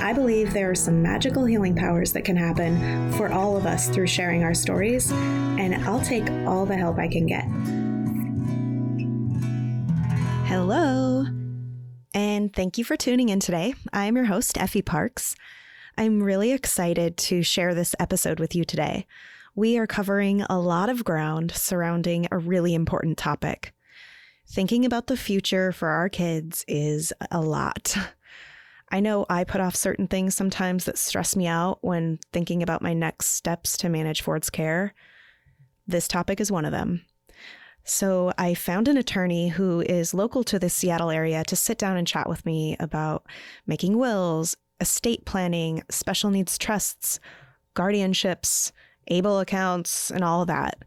I believe there are some magical healing powers that can happen for all of us through sharing our stories, and I'll take all the help I can get. Hello, and thank you for tuning in today. I'm your host, Effie Parks. I'm really excited to share this episode with you today. We are covering a lot of ground surrounding a really important topic. Thinking about the future for our kids is a lot. I know I put off certain things sometimes that stress me out when thinking about my next steps to manage Ford's care. This topic is one of them. So I found an attorney who is local to the Seattle area to sit down and chat with me about making wills, estate planning, special needs trusts, guardianships, ABLE accounts, and all of that,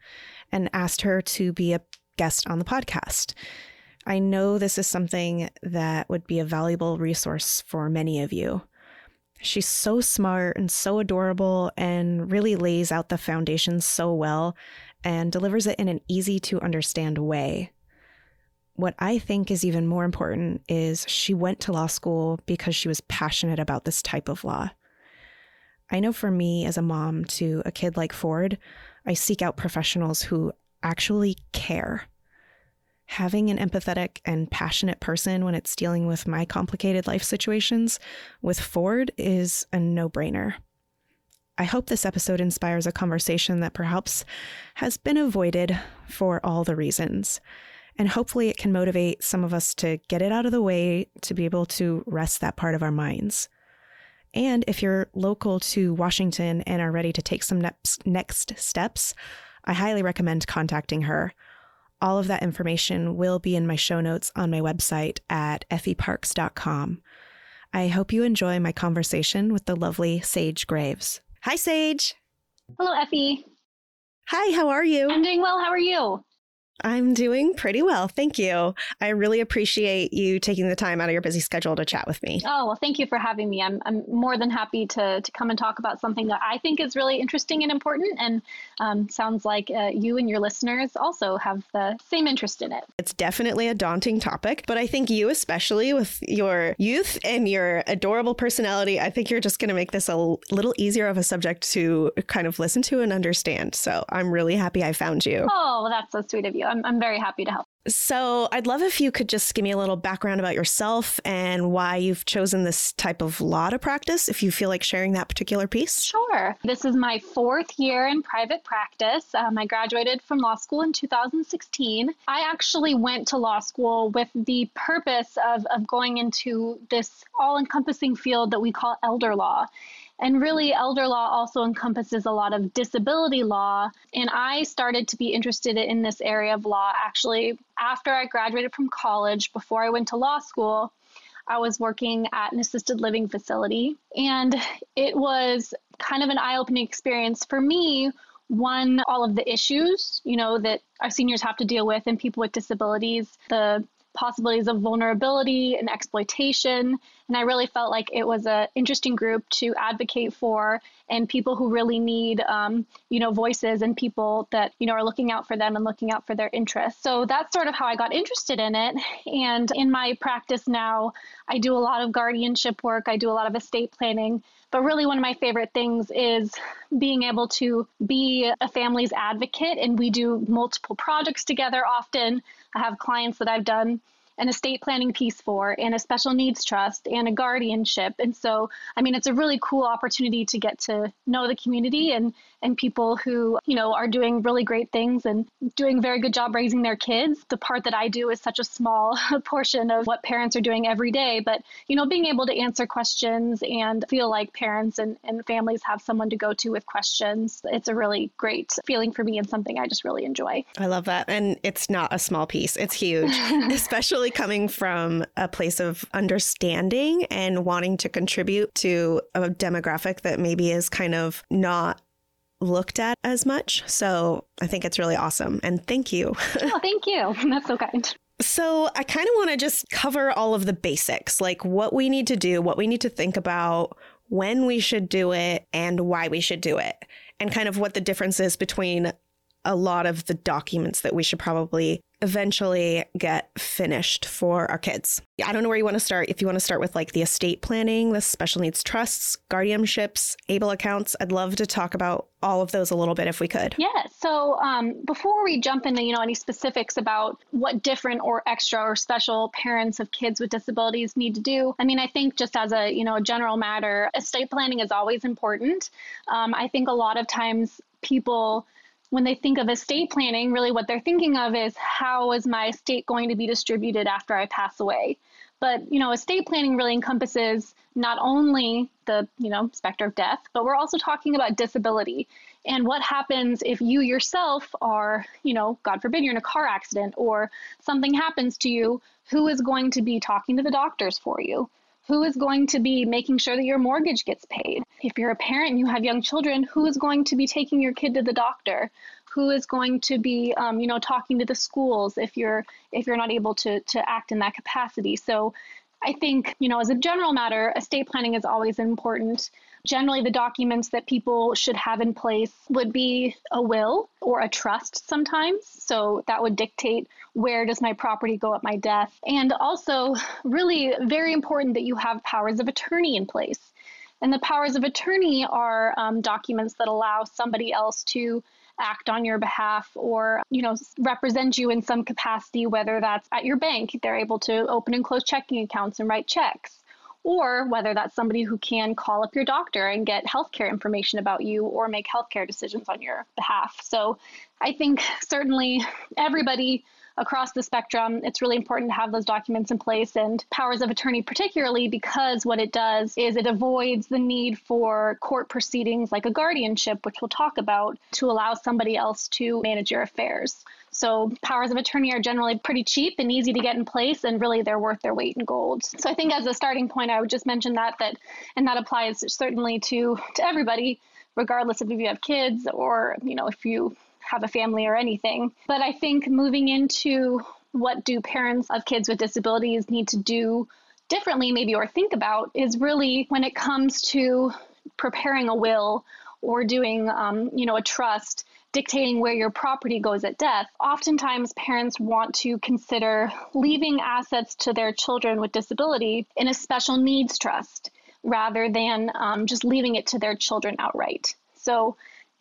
and asked her to be a guest on the podcast. I know this is something that would be a valuable resource for many of you. She's so smart and so adorable and really lays out the foundation so well and delivers it in an easy to understand way. What I think is even more important is she went to law school because she was passionate about this type of law. I know for me, as a mom to a kid like Ford, I seek out professionals who actually care having an empathetic and passionate person when it's dealing with my complicated life situations with Ford is a no brainer. I hope this episode inspires a conversation that perhaps has been avoided for all the reasons. And hopefully, it can motivate some of us to get it out of the way to be able to rest that part of our minds. And if you're local to Washington and are ready to take some next steps, I highly recommend contacting her. All of that information will be in my show notes on my website at effieparks.com. I hope you enjoy my conversation with the lovely Sage Graves. Hi, Sage. Hello, Effie. Hi, how are you? I'm doing well. How are you? I'm doing pretty well. Thank you. I really appreciate you taking the time out of your busy schedule to chat with me. Oh, well, thank you for having me. I'm, I'm more than happy to, to come and talk about something that I think is really interesting and important. And um, sounds like uh, you and your listeners also have the same interest in it. It's definitely a daunting topic, but I think you, especially with your youth and your adorable personality, I think you're just going to make this a little easier of a subject to kind of listen to and understand. So I'm really happy I found you. Oh, well, that's so sweet of you. I'm, I'm very happy to help. So, I'd love if you could just give me a little background about yourself and why you've chosen this type of law to practice, if you feel like sharing that particular piece. Sure. This is my fourth year in private practice. Um, I graduated from law school in 2016. I actually went to law school with the purpose of, of going into this all encompassing field that we call elder law. And really, elder law also encompasses a lot of disability law. And I started to be interested in this area of law actually after I graduated from college, before I went to law school. I was working at an assisted living facility, and it was kind of an eye opening experience for me. One, all of the issues, you know, that our seniors have to deal with and people with disabilities, the possibilities of vulnerability and exploitation. And I really felt like it was an interesting group to advocate for and people who really need, um, you know, voices and people that, you know, are looking out for them and looking out for their interests. So that's sort of how I got interested in it. And in my practice now, I do a lot of guardianship work, I do a lot of estate planning. But really, one of my favorite things is being able to be a family's advocate. And we do multiple projects together often. I have clients that I've done an estate planning piece for and a special needs trust and a guardianship and so i mean it's a really cool opportunity to get to know the community and and people who you know are doing really great things and doing a very good job raising their kids. The part that i do is such a small portion of what parents are doing every day but you know being able to answer questions and feel like parents and, and families have someone to go to with questions it's a really great feeling for me and something i just really enjoy. I love that. And it's not a small piece. It's huge especially coming from a place of understanding and wanting to contribute to a demographic that maybe is kind of not looked at as much. So I think it's really awesome. And thank you. oh, thank you. That's so kind. So, I kind of want to just cover all of the basics, like what we need to do, what we need to think about, when we should do it, and why we should do it, and kind of what the difference is between a lot of the documents that we should probably eventually get finished for our kids. I don't know where you want to start. If you want to start with like the estate planning, the special needs trusts, guardianships, ABLE accounts, I'd love to talk about all of those a little bit if we could. Yeah. So um, before we jump into you know any specifics about what different or extra or special parents of kids with disabilities need to do, I mean I think just as a you know a general matter, estate planning is always important. Um, I think a lot of times people when they think of estate planning, really what they're thinking of is how is my estate going to be distributed after I pass away? But you know, estate planning really encompasses not only the you know specter of death, but we're also talking about disability and what happens if you yourself are you know, God forbid, you're in a car accident or something happens to you. Who is going to be talking to the doctors for you? Who is going to be making sure that your mortgage gets paid? If you're a parent and you have young children, who is going to be taking your kid to the doctor? Who is going to be, um, you know, talking to the schools if you're if you're not able to to act in that capacity? So, I think you know, as a general matter, estate planning is always important. Generally, the documents that people should have in place would be a will or a trust sometimes. So that would dictate where does my property go at my death. And also, really very important that you have powers of attorney in place. And the powers of attorney are um, documents that allow somebody else to act on your behalf or you know represent you in some capacity whether that's at your bank they're able to open and close checking accounts and write checks or whether that's somebody who can call up your doctor and get healthcare information about you or make healthcare decisions on your behalf. So I think certainly everybody across the spectrum, it's really important to have those documents in place and powers of attorney, particularly because what it does is it avoids the need for court proceedings like a guardianship, which we'll talk about, to allow somebody else to manage your affairs. So powers of attorney are generally pretty cheap and easy to get in place, and really they're worth their weight in gold. So I think as a starting point, I would just mention that that, and that applies certainly to to everybody, regardless of if you have kids or you know if you have a family or anything. But I think moving into what do parents of kids with disabilities need to do differently, maybe, or think about is really when it comes to preparing a will or doing, um, you know, a trust dictating where your property goes at death, oftentimes parents want to consider leaving assets to their children with disability in a special needs trust rather than um, just leaving it to their children outright. So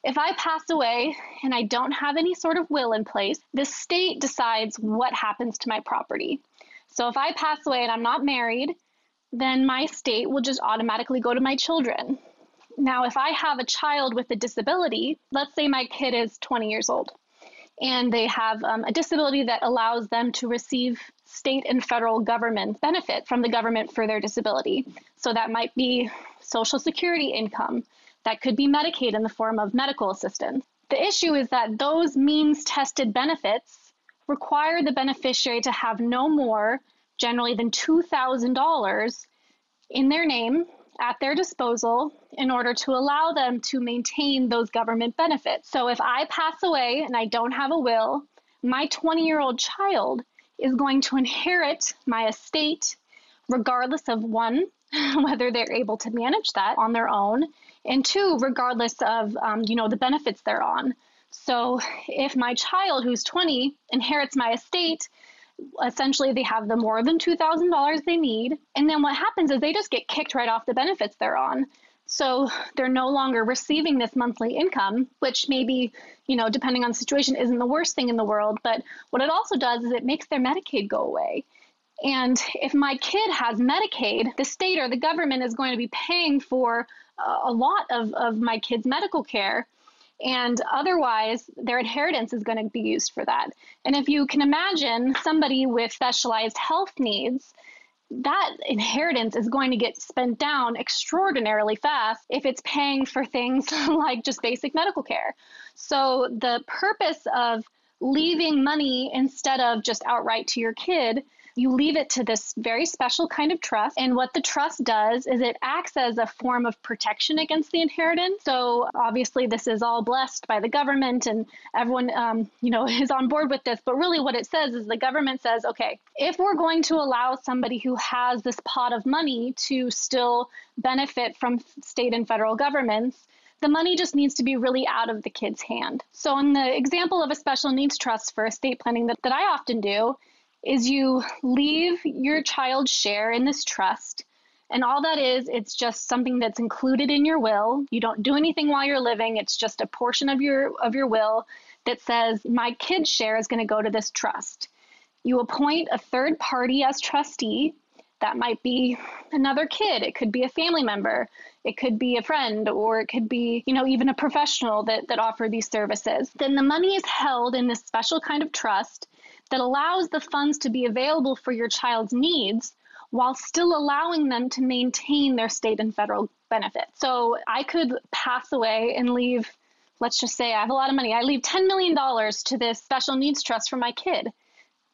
if I pass away and I don't have any sort of will in place, the state decides what happens to my property. So if I pass away and I'm not married, then my state will just automatically go to my children. Now, if I have a child with a disability, let's say my kid is 20 years old and they have um, a disability that allows them to receive state and federal government benefit from the government for their disability. So that might be Social Security income, that could be Medicaid in the form of medical assistance. The issue is that those means tested benefits require the beneficiary to have no more, generally, than $2,000 in their name at their disposal in order to allow them to maintain those government benefits. So if I pass away and I don't have a will, my 20 year old child is going to inherit my estate regardless of one, whether they're able to manage that on their own, and two, regardless of um, you know the benefits they're on. So if my child who's 20 inherits my estate, essentially they have the more than $2,000 they need. And then what happens is they just get kicked right off the benefits they're on. So they're no longer receiving this monthly income, which maybe, you know, depending on the situation, isn't the worst thing in the world. But what it also does is it makes their Medicaid go away. And if my kid has Medicaid, the state or the government is going to be paying for a lot of, of my kid's medical care. And otherwise, their inheritance is going to be used for that. And if you can imagine somebody with specialized health needs, that inheritance is going to get spent down extraordinarily fast if it's paying for things like just basic medical care. So, the purpose of leaving money instead of just outright to your kid you leave it to this very special kind of trust. And what the trust does is it acts as a form of protection against the inheritance. So obviously, this is all blessed by the government, and everyone, um, you know, is on board with this. But really, what it says is the government says, okay, if we're going to allow somebody who has this pot of money to still benefit from state and federal governments, the money just needs to be really out of the kid's hand. So, in the example of a special needs trust for estate planning that, that I often do, is you leave your child's share in this trust. And all that is, it's just something that's included in your will. You don't do anything while you're living. It's just a portion of your of your will that says my kid's share is going to go to this trust. You appoint a third party as trustee. That might be another kid. It could be a family member. It could be a friend, or it could be, you know, even a professional that, that offer these services. Then the money is held in this special kind of trust that allows the funds to be available for your child's needs while still allowing them to maintain their state and federal benefits. So I could pass away and leave, let's just say I have a lot of money. I leave $10 million to this special needs trust for my kid.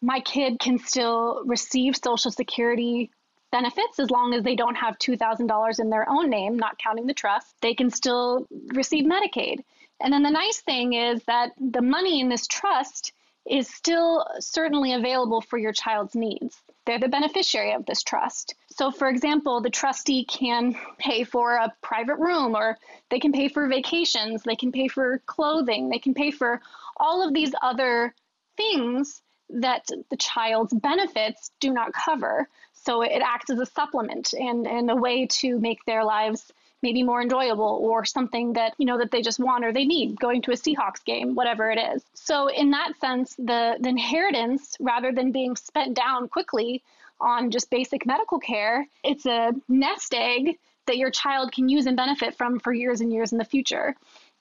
My kid can still receive Social Security benefits as long as they don't have $2,000 in their own name, not counting the trust. They can still receive Medicaid. And then the nice thing is that the money in this trust is still certainly available for your child's needs. They're the beneficiary of this trust. So, for example, the trustee can pay for a private room, or they can pay for vacations, they can pay for clothing, they can pay for all of these other things that the child's benefits do not cover. So, it acts as a supplement and, and a way to make their lives maybe more enjoyable or something that you know that they just want or they need going to a Seahawks game whatever it is. So in that sense the, the inheritance rather than being spent down quickly on just basic medical care it's a nest egg that your child can use and benefit from for years and years in the future.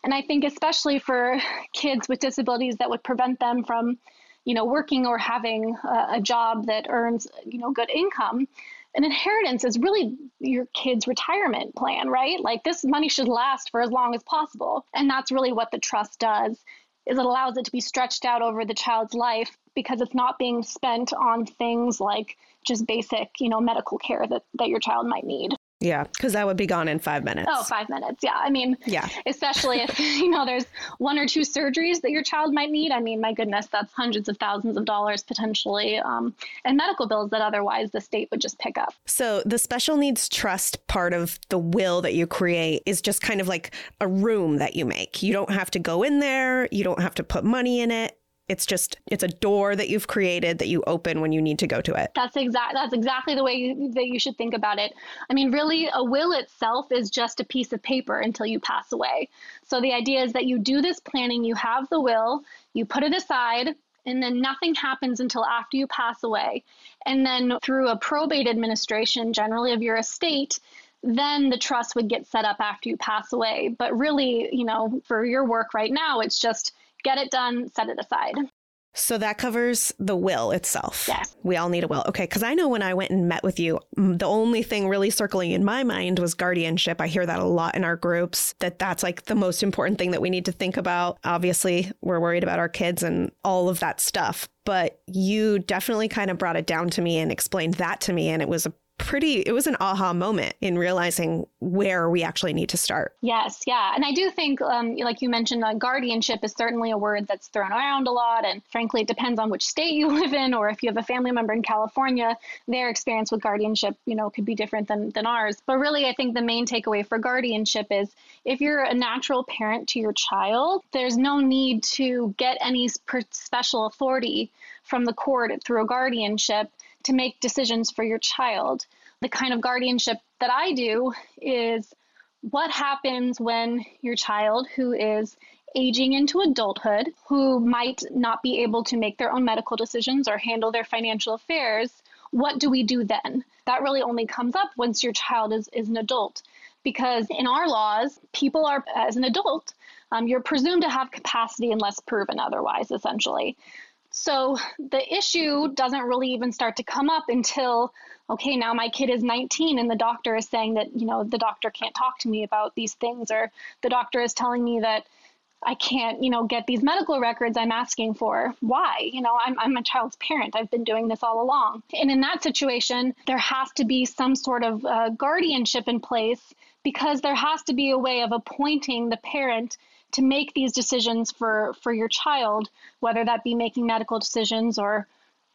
And I think especially for kids with disabilities that would prevent them from you know working or having a, a job that earns you know good income an inheritance is really your kid's retirement plan, right? Like this money should last for as long as possible. And that's really what the trust does is it allows it to be stretched out over the child's life because it's not being spent on things like just basic, you know, medical care that, that your child might need. Yeah, because that would be gone in five minutes. Oh, five minutes. Yeah. I mean, yeah. Especially if, you know, there's one or two surgeries that your child might need. I mean, my goodness, that's hundreds of thousands of dollars potentially, um, and medical bills that otherwise the state would just pick up. So the special needs trust part of the will that you create is just kind of like a room that you make. You don't have to go in there, you don't have to put money in it. It's just it's a door that you've created that you open when you need to go to it. That's exact that's exactly the way you, that you should think about it. I mean, really a will itself is just a piece of paper until you pass away. So the idea is that you do this planning, you have the will, you put it aside, and then nothing happens until after you pass away. And then through a probate administration, generally of your estate, then the trust would get set up after you pass away. But really, you know, for your work right now, it's just get it done, set it aside. So that covers the will itself. Yes. We all need a will. Okay. Because I know when I went and met with you, the only thing really circling in my mind was guardianship. I hear that a lot in our groups, that that's like the most important thing that we need to think about. Obviously, we're worried about our kids and all of that stuff. But you definitely kind of brought it down to me and explained that to me. And it was a pretty it was an aha moment in realizing where we actually need to start. Yes yeah. And i do think um, like you mentioned uh, guardianship is certainly a word that's thrown around a lot. And frankly it depends on which state you live in or if you have a family member in california their experience with guardianship you know could be different than, than ours. But really i think the main takeaway for guardianship is if you're a natural parent to your child there's no need to get any special authority from the court through a guardianship to make decisions for your child. The kind of guardianship that I do is what happens when your child, who is aging into adulthood, who might not be able to make their own medical decisions or handle their financial affairs, what do we do then? That really only comes up once your child is, is an adult. Because in our laws, people are, as an adult, um, you're presumed to have capacity unless proven otherwise, essentially. So the issue doesn't really even start to come up until, okay, now my kid is 19 and the doctor is saying that, you know, the doctor can't talk to me about these things, or the doctor is telling me that I can't, you know, get these medical records I'm asking for. Why? You know, I'm, I'm a child's parent. I've been doing this all along. And in that situation, there has to be some sort of uh, guardianship in place because there has to be a way of appointing the parent to make these decisions for for your child whether that be making medical decisions or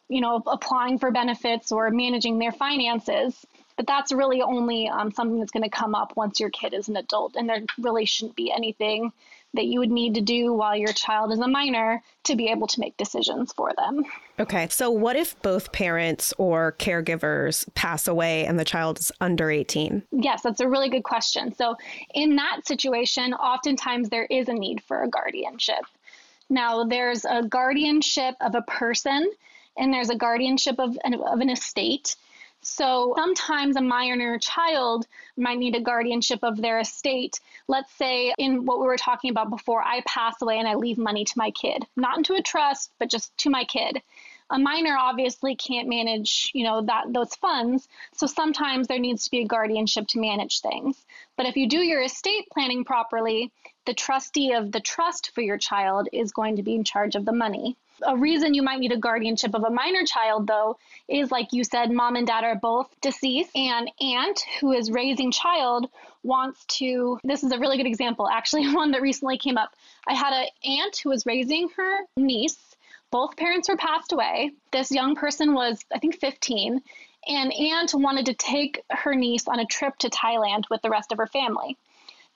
you know applying for benefits or managing their finances but that's really only um, something that's going to come up once your kid is an adult and there really shouldn't be anything that you would need to do while your child is a minor to be able to make decisions for them. Okay. So, what if both parents or caregivers pass away and the child is under 18? Yes, that's a really good question. So, in that situation, oftentimes there is a need for a guardianship. Now, there's a guardianship of a person and there's a guardianship of an, of an estate. So sometimes a minor child might need a guardianship of their estate. Let's say in what we were talking about before, I pass away and I leave money to my kid, not into a trust, but just to my kid. A minor obviously can't manage, you know, that those funds, so sometimes there needs to be a guardianship to manage things. But if you do your estate planning properly, the trustee of the trust for your child is going to be in charge of the money a reason you might need a guardianship of a minor child, though, is like you said, mom and dad are both deceased, and aunt who is raising child wants to. This is a really good example, actually, one that recently came up. I had an aunt who was raising her niece. Both parents were passed away. This young person was, I think, 15, and aunt wanted to take her niece on a trip to Thailand with the rest of her family.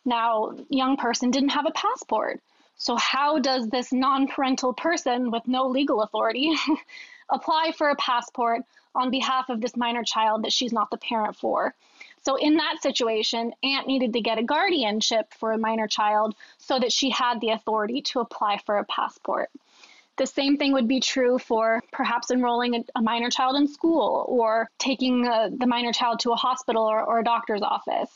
Now, young person didn't have a passport. So, how does this non parental person with no legal authority apply for a passport on behalf of this minor child that she's not the parent for? So, in that situation, Aunt needed to get a guardianship for a minor child so that she had the authority to apply for a passport. The same thing would be true for perhaps enrolling a, a minor child in school or taking uh, the minor child to a hospital or, or a doctor's office.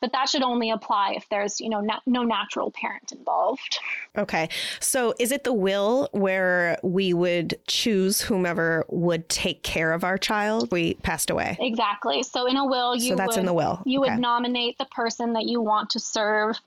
But that should only apply if there's you know na- no natural parent involved. Okay. So is it the will where we would choose whomever would take care of our child? We passed away. Exactly. So in a will you so that's would, in the will. you okay. would nominate the person that you want to serve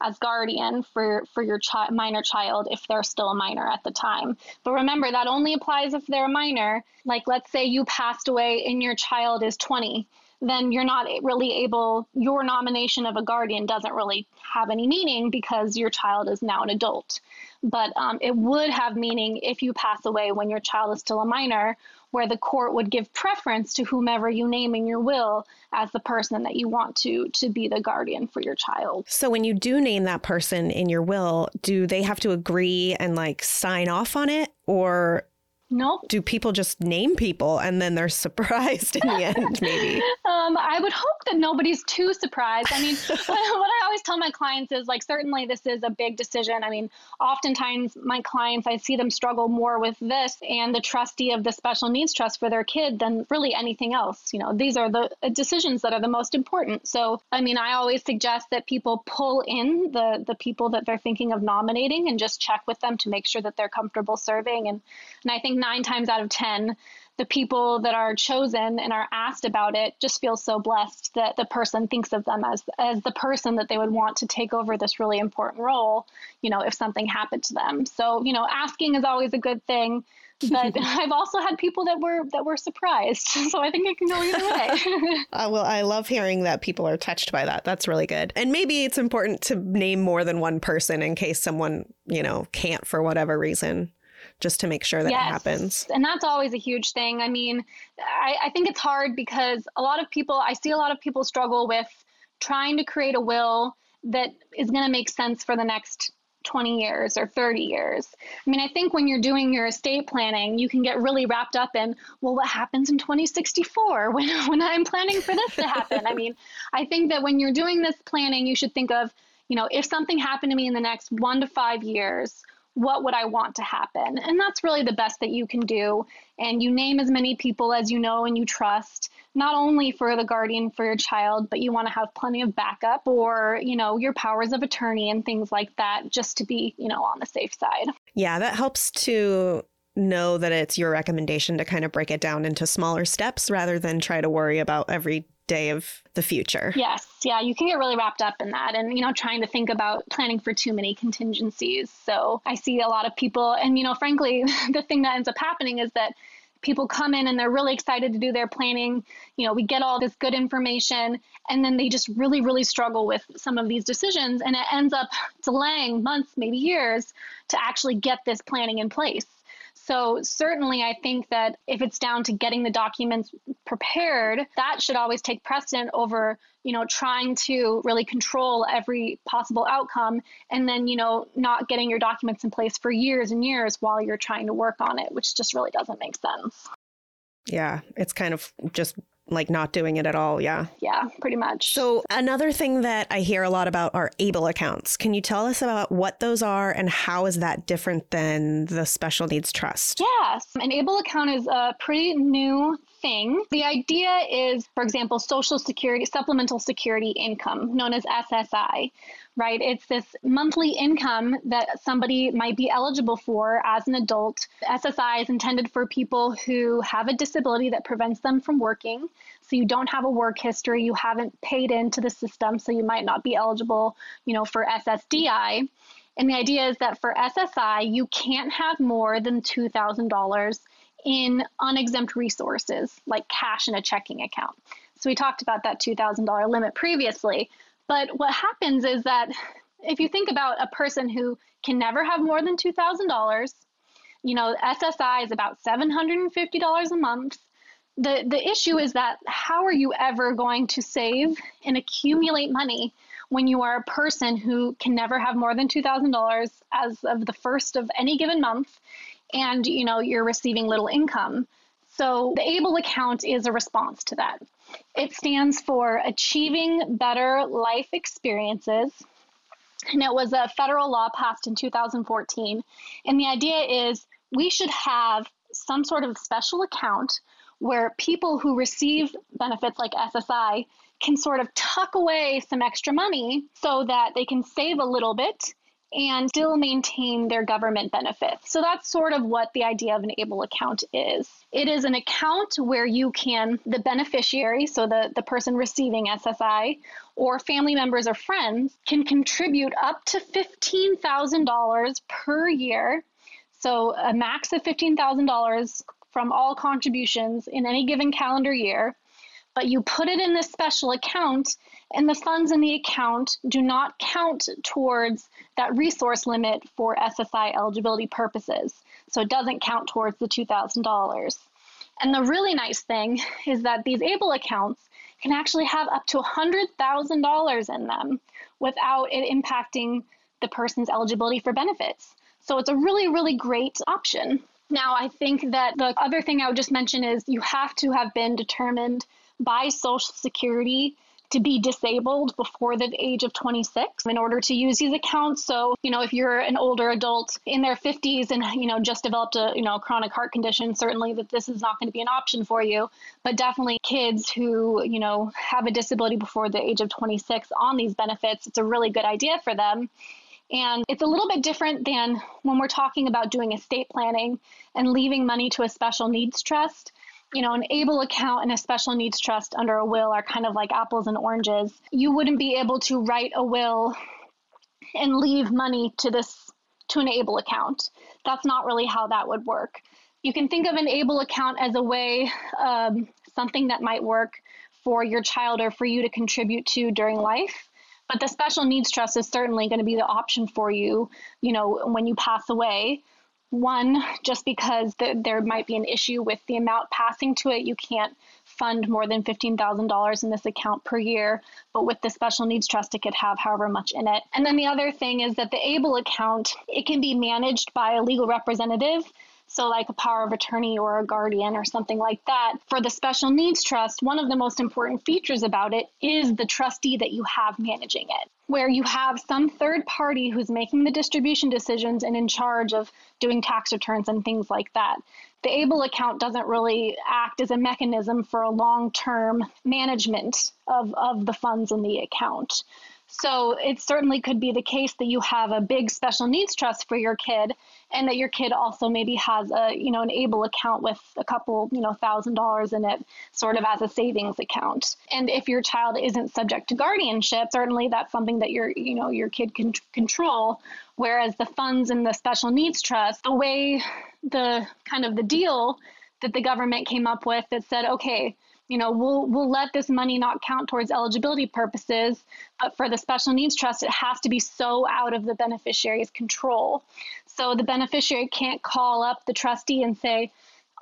as guardian for for your chi- minor child if they're still a minor at the time. But remember that only applies if they're a minor. Like let's say you passed away and your child is 20 then you're not really able, your nomination of a guardian doesn't really have any meaning because your child is now an adult. But um, it would have meaning if you pass away when your child is still a minor, where the court would give preference to whomever you name in your will as the person that you want to to be the guardian for your child. So when you do name that person in your will, do they have to agree and like sign off on it or Nope. Do people just name people and then they're surprised in the end, maybe? Um, I would hope that nobody's too surprised. I mean, what I always tell my clients is like, certainly this is a big decision. I mean, oftentimes my clients, I see them struggle more with this and the trustee of the special needs trust for their kid than really anything else. You know, these are the decisions that are the most important. So, I mean, I always suggest that people pull in the, the people that they're thinking of nominating and just check with them to make sure that they're comfortable serving. And, and I think nine times out of 10, the people that are chosen and are asked about it just feel so blessed that the person thinks of them as as the person that they would want to take over this really important role you know if something happened to them so you know asking is always a good thing but I've also had people that were that were surprised. So I think it can go either way. uh, well, I love hearing that people are touched by that. That's really good. And maybe it's important to name more than one person in case someone, you know, can't for whatever reason just to make sure that yes. it happens. And that's always a huge thing. I mean, I, I think it's hard because a lot of people, I see a lot of people struggle with trying to create a will that is going to make sense for the next 20 years or 30 years. I mean, I think when you're doing your estate planning, you can get really wrapped up in, well, what happens in 2064 when, when I'm planning for this to happen? I mean, I think that when you're doing this planning, you should think of, you know, if something happened to me in the next one to five years, what would I want to happen? And that's really the best that you can do. And you name as many people as you know and you trust, not only for the guardian for your child, but you want to have plenty of backup or, you know, your powers of attorney and things like that just to be, you know, on the safe side. Yeah, that helps to know that it's your recommendation to kind of break it down into smaller steps rather than try to worry about every day of the future. Yes. Yeah. You can get really wrapped up in that and, you know, trying to think about planning for too many contingencies. So I see a lot of people, and, you know, frankly, the thing that ends up happening is that people come in and they're really excited to do their planning. You know, we get all this good information and then they just really, really struggle with some of these decisions and it ends up delaying months, maybe years to actually get this planning in place. So, certainly, I think that if it's down to getting the documents prepared, that should always take precedent over, you know, trying to really control every possible outcome and then, you know, not getting your documents in place for years and years while you're trying to work on it, which just really doesn't make sense. Yeah, it's kind of just like not doing it at all. Yeah. Yeah, pretty much. So, another thing that I hear a lot about are ABLE accounts. Can you tell us about what those are and how is that different than the special needs trust? Yes. An ABLE account is a pretty new thing. The idea is, for example, Social Security, Supplemental Security Income, known as SSI, right? It's this monthly income that somebody might be eligible for as an adult. SSI is intended for people who have a disability that prevents them from working. So you don't have a work history, you haven't paid into the system, so you might not be eligible, you know, for SSDI. And the idea is that for SSI, you can't have more than $2,000 in unexempt resources like cash in a checking account. So we talked about that $2,000 limit previously. But what happens is that if you think about a person who can never have more than $2,000, you know, SSI is about $750 a month. The, the issue is that how are you ever going to save and accumulate money when you are a person who can never have more than $2,000 as of the first of any given month and you know you're receiving little income. So the ABLE account is a response to that. It stands for Achieving Better Life Experiences. And it was a federal law passed in 2014. And the idea is we should have some sort of special account where people who receive benefits like SSI can sort of tuck away some extra money so that they can save a little bit and still maintain their government benefits. So that's sort of what the idea of an ABLE account is. It is an account where you can, the beneficiary, so the, the person receiving SSI, or family members or friends, can contribute up to $15,000 per year. So a max of $15,000 from all contributions in any given calendar year but you put it in this special account, and the funds in the account do not count towards that resource limit for SSI eligibility purposes. So it doesn't count towards the $2,000. And the really nice thing is that these ABLE accounts can actually have up to $100,000 in them without it impacting the person's eligibility for benefits. So it's a really, really great option. Now, I think that the other thing I would just mention is you have to have been determined by Social Security to be disabled before the age of 26 in order to use these accounts. So, you know, if you're an older adult in their 50s and, you know, just developed a, you know, chronic heart condition, certainly that this is not going to be an option for you. But definitely kids who, you know, have a disability before the age of 26 on these benefits, it's a really good idea for them. And it's a little bit different than when we're talking about doing estate planning and leaving money to a special needs trust you know, an able account and a special needs trust under a will are kind of like apples and oranges. You wouldn't be able to write a will and leave money to this to an able account. That's not really how that would work. You can think of an able account as a way, um, something that might work for your child or for you to contribute to during life. But the special needs trust is certainly going to be the option for you, you know, when you pass away. One, just because the, there might be an issue with the amount passing to it, you can't fund more than $15,000 in this account per year, but with the special needs trust, it could have however much in it. And then the other thing is that the ABLE account, it can be managed by a legal representative so, like a power of attorney or a guardian or something like that. For the special needs trust, one of the most important features about it is the trustee that you have managing it, where you have some third party who's making the distribution decisions and in charge of doing tax returns and things like that. The ABLE account doesn't really act as a mechanism for a long term management of, of the funds in the account. So it certainly could be the case that you have a big special needs trust for your kid and that your kid also maybe has a, you know, an able account with a couple, you know, thousand dollars in it sort of as a savings account. And if your child isn't subject to guardianship, certainly that's something that your, you know, your kid can control. Whereas the funds in the special needs trust, the way the kind of the deal that the government came up with that said, okay, you know, we'll we'll let this money not count towards eligibility purposes, but for the special needs trust, it has to be so out of the beneficiary's control. So the beneficiary can't call up the trustee and say,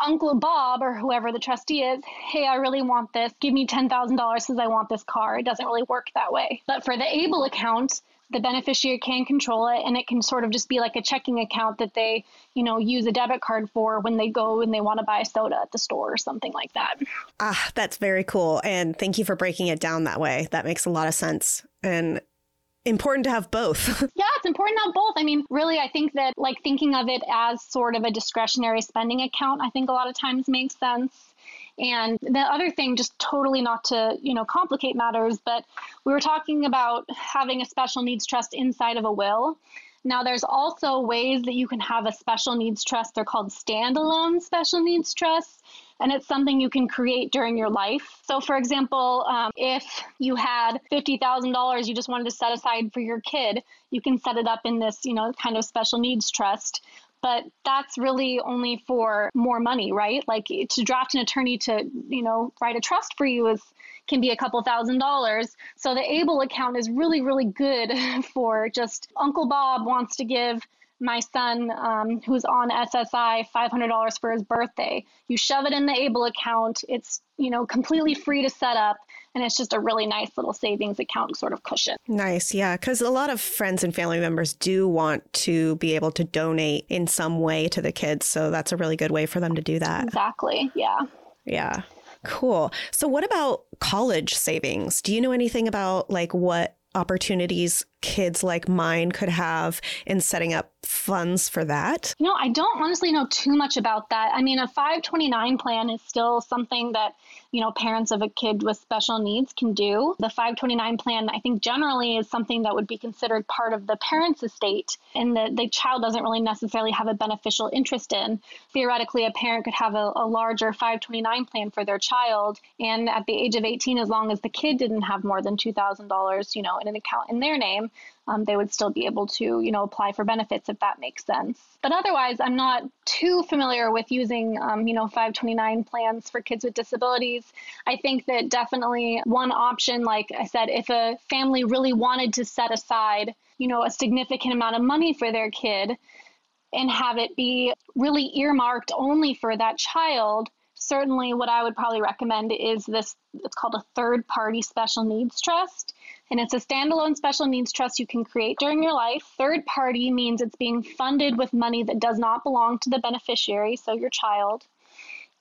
Uncle Bob or whoever the trustee is, hey, I really want this. Give me $10,000 because I want this car. It doesn't really work that way. But for the ABLE account, the beneficiary can control it and it can sort of just be like a checking account that they you know use a debit card for when they go and they want to buy a soda at the store or something like that ah that's very cool and thank you for breaking it down that way that makes a lot of sense and important to have both. yeah, it's important to have both. I mean, really, I think that like thinking of it as sort of a discretionary spending account, I think a lot of times makes sense. And the other thing, just totally not to, you know, complicate matters, but we were talking about having a special needs trust inside of a will. Now, there's also ways that you can have a special needs trust. They're called standalone special needs trusts, and it's something you can create during your life. So, for example, um, if you had $50,000 you just wanted to set aside for your kid, you can set it up in this, you know, kind of special needs trust but that's really only for more money, right? Like to draft an attorney to, you know, write a trust for you is can be a couple thousand dollars. So the ABLE account is really, really good for just Uncle Bob wants to give my son um, who's on SSI $500 for his birthday. You shove it in the ABLE account. It's you know completely free to set up, and it's just a really nice little savings account sort of cushion. Nice, yeah, because a lot of friends and family members do want to be able to donate in some way to the kids, so that's a really good way for them to do that. Exactly. Yeah. Yeah. Cool. So, what about college savings? Do you know anything about like what opportunities kids like mine could have in setting up funds for that? Know, I don't honestly know too much about that. I mean, a 529 plan is still something that, you know, parents of a kid with special needs can do. The 529 plan, I think, generally is something that would be considered part of the parent's estate and that the child doesn't really necessarily have a beneficial interest in. Theoretically, a parent could have a, a larger 529 plan for their child. And at the age of 18, as long as the kid didn't have more than $2,000, you know, in an account in their name, um, they would still be able to, you know, apply for benefits if that makes sense. But otherwise, I'm not too familiar with using, um, you know, 529 plans for kids with disabilities. I think that definitely one option, like I said, if a family really wanted to set aside, you know, a significant amount of money for their kid and have it be really earmarked only for that child, certainly what I would probably recommend is this it's called a third party special needs trust. And it's a standalone special needs trust you can create during your life. Third party means it's being funded with money that does not belong to the beneficiary, so your child.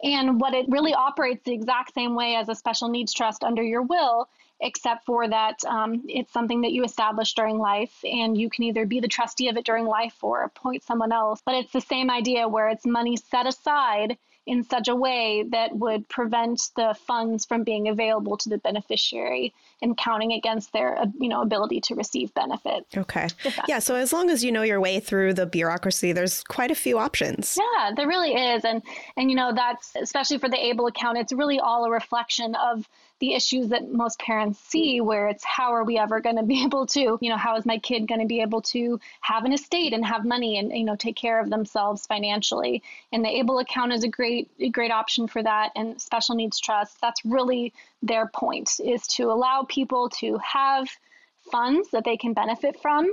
And what it really operates the exact same way as a special needs trust under your will, except for that um, it's something that you establish during life, and you can either be the trustee of it during life or appoint someone else. But it's the same idea where it's money set aside in such a way that would prevent the funds from being available to the beneficiary and counting against their uh, you know ability to receive benefits. Okay. Yeah, so as long as you know your way through the bureaucracy there's quite a few options. Yeah, there really is and and you know that's especially for the able account it's really all a reflection of the issues that most parents see where it's how are we ever going to be able to you know how is my kid going to be able to have an estate and have money and you know take care of themselves financially. And the able account is a great a great option for that and special needs trust that's really their point is to allow people to have funds that they can benefit from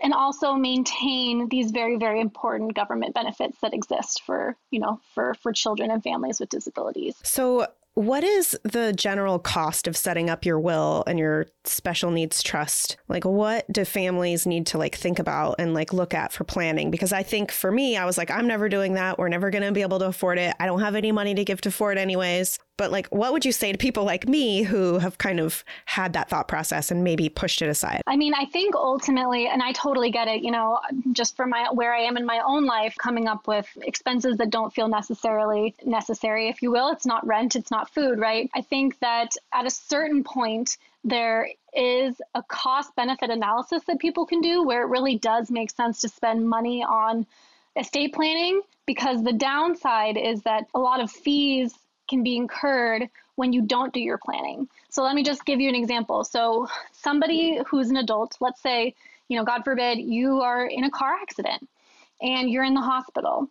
and also maintain these very very important government benefits that exist for you know for for children and families with disabilities. So what is the general cost of setting up your will and your special needs trust? Like what do families need to like think about and like look at for planning? Because I think for me, I was like, I'm never doing that. We're never going to be able to afford it. I don't have any money to give to Ford anyways. But like, what would you say to people like me who have kind of had that thought process and maybe pushed it aside? I mean, I think ultimately, and I totally get it, you know, just for my where I am in my own life, coming up with expenses that don't feel necessarily necessary, if you will. It's not rent, it's not food, right? I think that at a certain point, there is a cost benefit analysis that people can do where it really does make sense to spend money on estate planning because the downside is that a lot of fees can be incurred when you don't do your planning. So let me just give you an example. So somebody who's an adult, let's say, you know, God forbid, you are in a car accident and you're in the hospital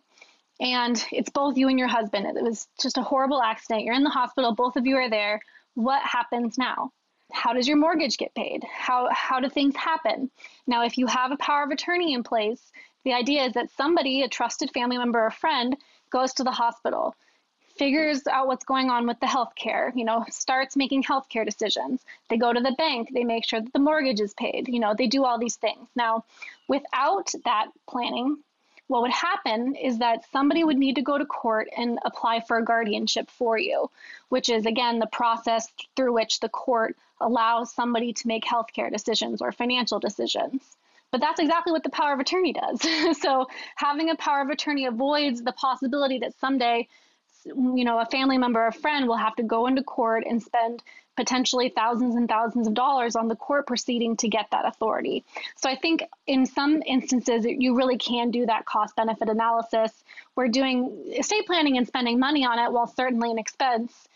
and it's both you and your husband. It was just a horrible accident. You're in the hospital, both of you are there. What happens now? How does your mortgage get paid? How how do things happen? Now, if you have a power of attorney in place, the idea is that somebody, a trusted family member or friend, goes to the hospital figures out what's going on with the healthcare, you know, starts making healthcare decisions. They go to the bank, they make sure that the mortgage is paid, you know, they do all these things. Now, without that planning, what would happen is that somebody would need to go to court and apply for a guardianship for you, which is again the process through which the court allows somebody to make healthcare decisions or financial decisions. But that's exactly what the power of attorney does. so having a power of attorney avoids the possibility that someday you know, a family member a friend will have to go into court and spend potentially thousands and thousands of dollars on the court proceeding to get that authority. So I think in some instances you really can do that cost benefit analysis. We're doing estate planning and spending money on it while certainly an expense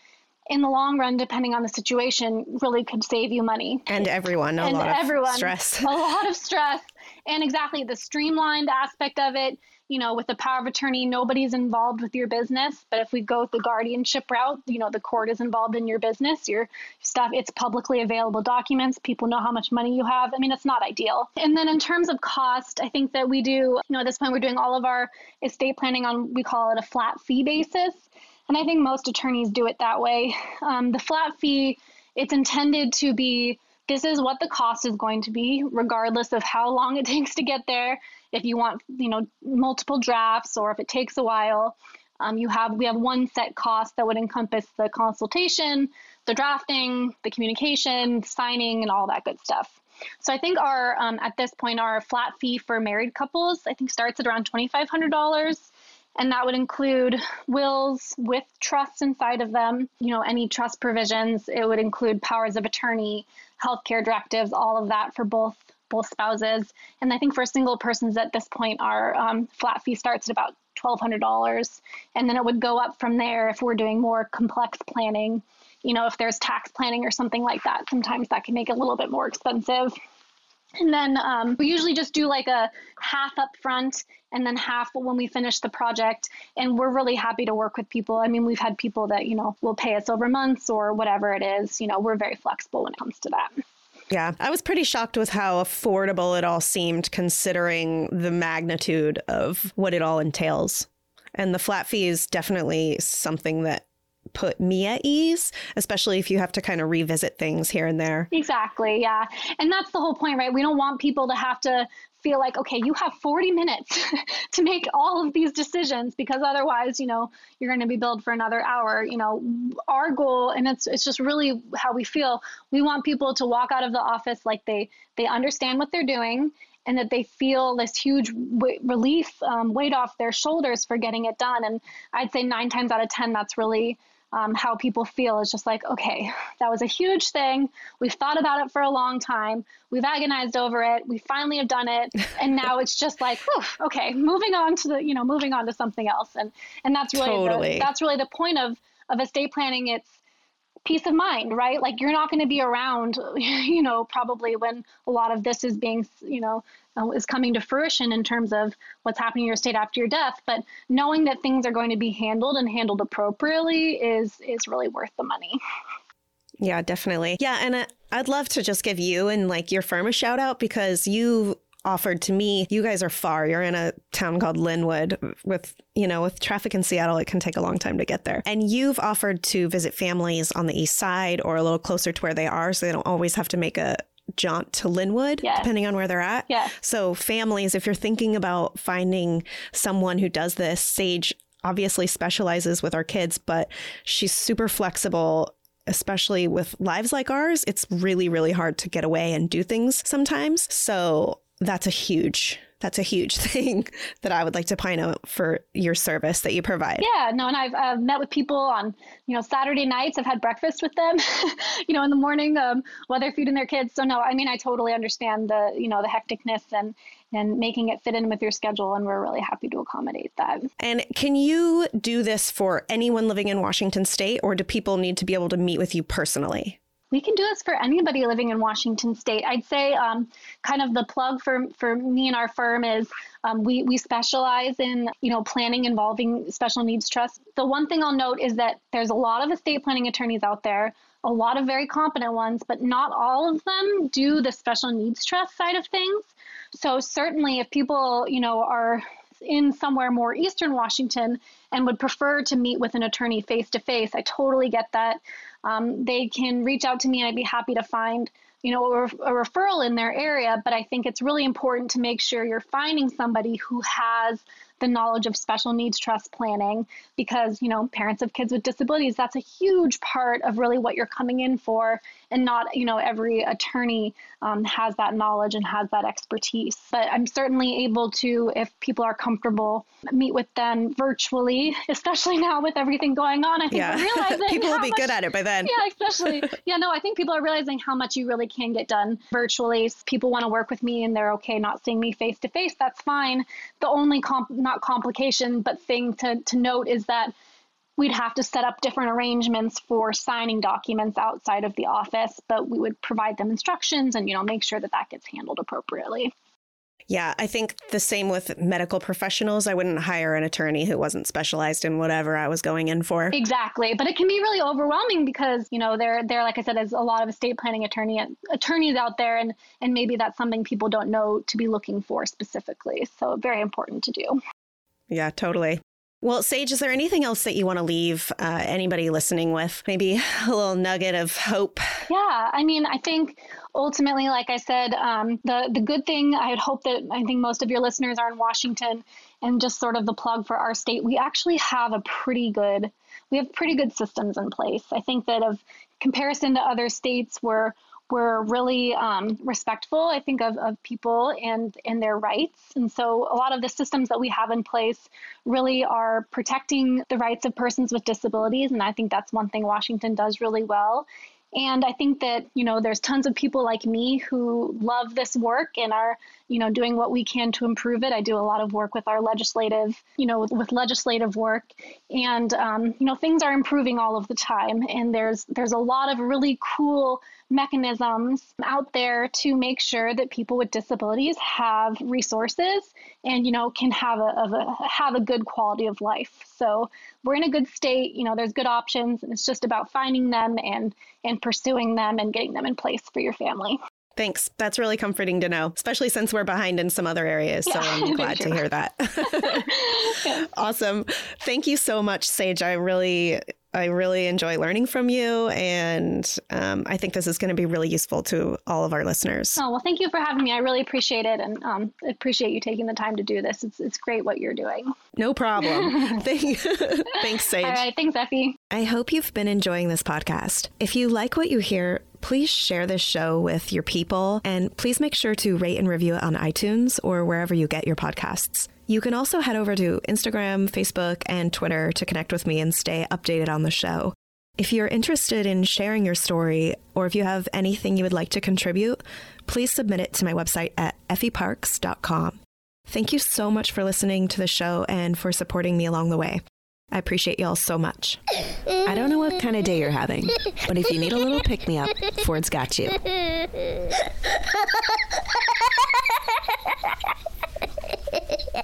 in the long run, depending on the situation, really could save you money. And everyone, a and lot everyone, of stress. a lot of stress. And exactly the streamlined aspect of it you know, with the power of attorney, nobody's involved with your business. But if we go the guardianship route, you know, the court is involved in your business, your stuff, it's publicly available documents. People know how much money you have. I mean, it's not ideal. And then in terms of cost, I think that we do, you know, at this point, we're doing all of our estate planning on, we call it a flat fee basis. And I think most attorneys do it that way. Um, the flat fee, it's intended to be this is what the cost is going to be, regardless of how long it takes to get there if you want, you know, multiple drafts or if it takes a while. Um, you have we have one set cost that would encompass the consultation, the drafting, the communication, signing, and all that good stuff. So I think our um, at this point our flat fee for married couples I think starts at around twenty five hundred dollars, and that would include wills with trusts inside of them. You know any trust provisions. It would include powers of attorney, healthcare directives, all of that for both both spouses. And I think for single persons at this point, our um, flat fee starts at about $1,200. And then it would go up from there if we're doing more complex planning. You know, if there's tax planning or something like that, sometimes that can make it a little bit more expensive. And then um, we usually just do like a half up front and then half when we finish the project. And we're really happy to work with people. I mean, we've had people that, you know, will pay us over months or whatever it is. You know, we're very flexible when it comes to that. Yeah, I was pretty shocked with how affordable it all seemed considering the magnitude of what it all entails. And the flat fee is definitely something that put me at ease, especially if you have to kind of revisit things here and there. Exactly. Yeah. And that's the whole point, right? We don't want people to have to feel like, okay, you have 40 minutes to make all of these decisions because otherwise, you know, you're going to be billed for another hour. You know, our goal, and it's it's just really how we feel. We want people to walk out of the office like they they understand what they're doing and that they feel this huge w- relief um, weight off their shoulders for getting it done. And I'd say nine times out of ten, that's really um, how people feel is just like, okay, that was a huge thing. We've thought about it for a long time. We've agonized over it. We finally have done it, and now it's just like, whew, okay, moving on to the, you know, moving on to something else, and and that's really totally. the, that's really the point of of estate planning. It's peace of mind, right? Like you're not going to be around, you know, probably when a lot of this is being, you know, uh, is coming to fruition in terms of what's happening in your state after your death. But knowing that things are going to be handled and handled appropriately is is really worth the money. Yeah, definitely. Yeah, and I'd love to just give you and like your firm a shout out because you offered to me. You guys are far. You're in a town called Lynnwood with, you know, with traffic in Seattle, it can take a long time to get there. And you've offered to visit families on the east side or a little closer to where they are so they don't always have to make a jaunt to Lynnwood, yes. depending on where they're at. Yeah. So, families, if you're thinking about finding someone who does this, Sage obviously specializes with our kids, but she's super flexible especially with lives like ours, it's really, really hard to get away and do things sometimes. So that's a huge that's a huge thing that I would like to point out for your service that you provide. Yeah, no, and I've, I've met with people on, you know, Saturday nights. I've had breakfast with them, you know, in the morning um, while they're feeding their kids. So no, I mean, I totally understand the, you know, the hecticness and and making it fit in with your schedule, and we're really happy to accommodate that. And can you do this for anyone living in Washington State, or do people need to be able to meet with you personally? We can do this for anybody living in Washington State. I'd say um, kind of the plug for for me and our firm is um, we we specialize in you know planning involving special needs trusts. The one thing I'll note is that there's a lot of estate planning attorneys out there, a lot of very competent ones, but not all of them do the special needs trust side of things. So certainly, if people you know are in somewhere more eastern Washington and would prefer to meet with an attorney face to face, I totally get that um, they can reach out to me and I'd be happy to find you know a, a referral in their area but i think it's really important to make sure you're finding somebody who has the knowledge of special needs trust planning because you know parents of kids with disabilities that's a huge part of really what you're coming in for and not you know every attorney um, has that knowledge and has that expertise. But i'm certainly able to if people are comfortable meet with them virtually especially now with everything going on. I think yeah. realizing people will be much, good at it by then. Yeah especially yeah no i think people are realizing how much you really can get done virtually. People want to work with me and they're okay not seeing me face to face that's fine. The only comp- not complication but thing to, to note is that we'd have to set up different arrangements for signing documents outside of the office, but we would provide them instructions and, you know, make sure that that gets handled appropriately. Yeah, I think the same with medical professionals. I wouldn't hire an attorney who wasn't specialized in whatever I was going in for. Exactly, but it can be really overwhelming because you know there there like I said, is a lot of estate planning attorney attorneys out there, and and maybe that's something people don't know to be looking for specifically. So very important to do. Yeah, totally. Well, Sage, is there anything else that you want to leave uh, anybody listening with? Maybe a little nugget of hope? Yeah, I mean, I think ultimately, like I said, um, the the good thing I would hope that I think most of your listeners are in Washington, and just sort of the plug for our state, we actually have a pretty good we have pretty good systems in place. I think that of comparison to other states, we're we're really um, respectful, I think, of, of people and, and their rights. And so a lot of the systems that we have in place really are protecting the rights of persons with disabilities. And I think that's one thing Washington does really well. And I think that, you know, there's tons of people like me who love this work and are, you know, doing what we can to improve it. I do a lot of work with our legislative, you know, with, with legislative work. And, um, you know, things are improving all of the time. And there's, there's a lot of really cool mechanisms out there to make sure that people with disabilities have resources and you know can have a, a, have a good quality of life so we're in a good state you know there's good options and it's just about finding them and and pursuing them and getting them in place for your family Thanks. That's really comforting to know, especially since we're behind in some other areas. Yeah, so I'm glad to hear that. yeah. Awesome. Thank you so much, Sage. I really I really enjoy learning from you, and um, I think this is going to be really useful to all of our listeners. Oh well, thank you for having me. I really appreciate it, and um, appreciate you taking the time to do this. It's it's great what you're doing. No problem. Thank, thanks, Sage. All right, thanks, Effie. I hope you've been enjoying this podcast. If you like what you hear, please share this show with your people, and please make sure to rate and review it on iTunes or wherever you get your podcasts. You can also head over to Instagram, Facebook, and Twitter to connect with me and stay updated on the show. If you're interested in sharing your story, or if you have anything you would like to contribute, please submit it to my website at effieparks.com. Thank you so much for listening to the show and for supporting me along the way. I appreciate y'all so much. I don't know what kind of day you're having, but if you need a little pick me up, Ford's got you.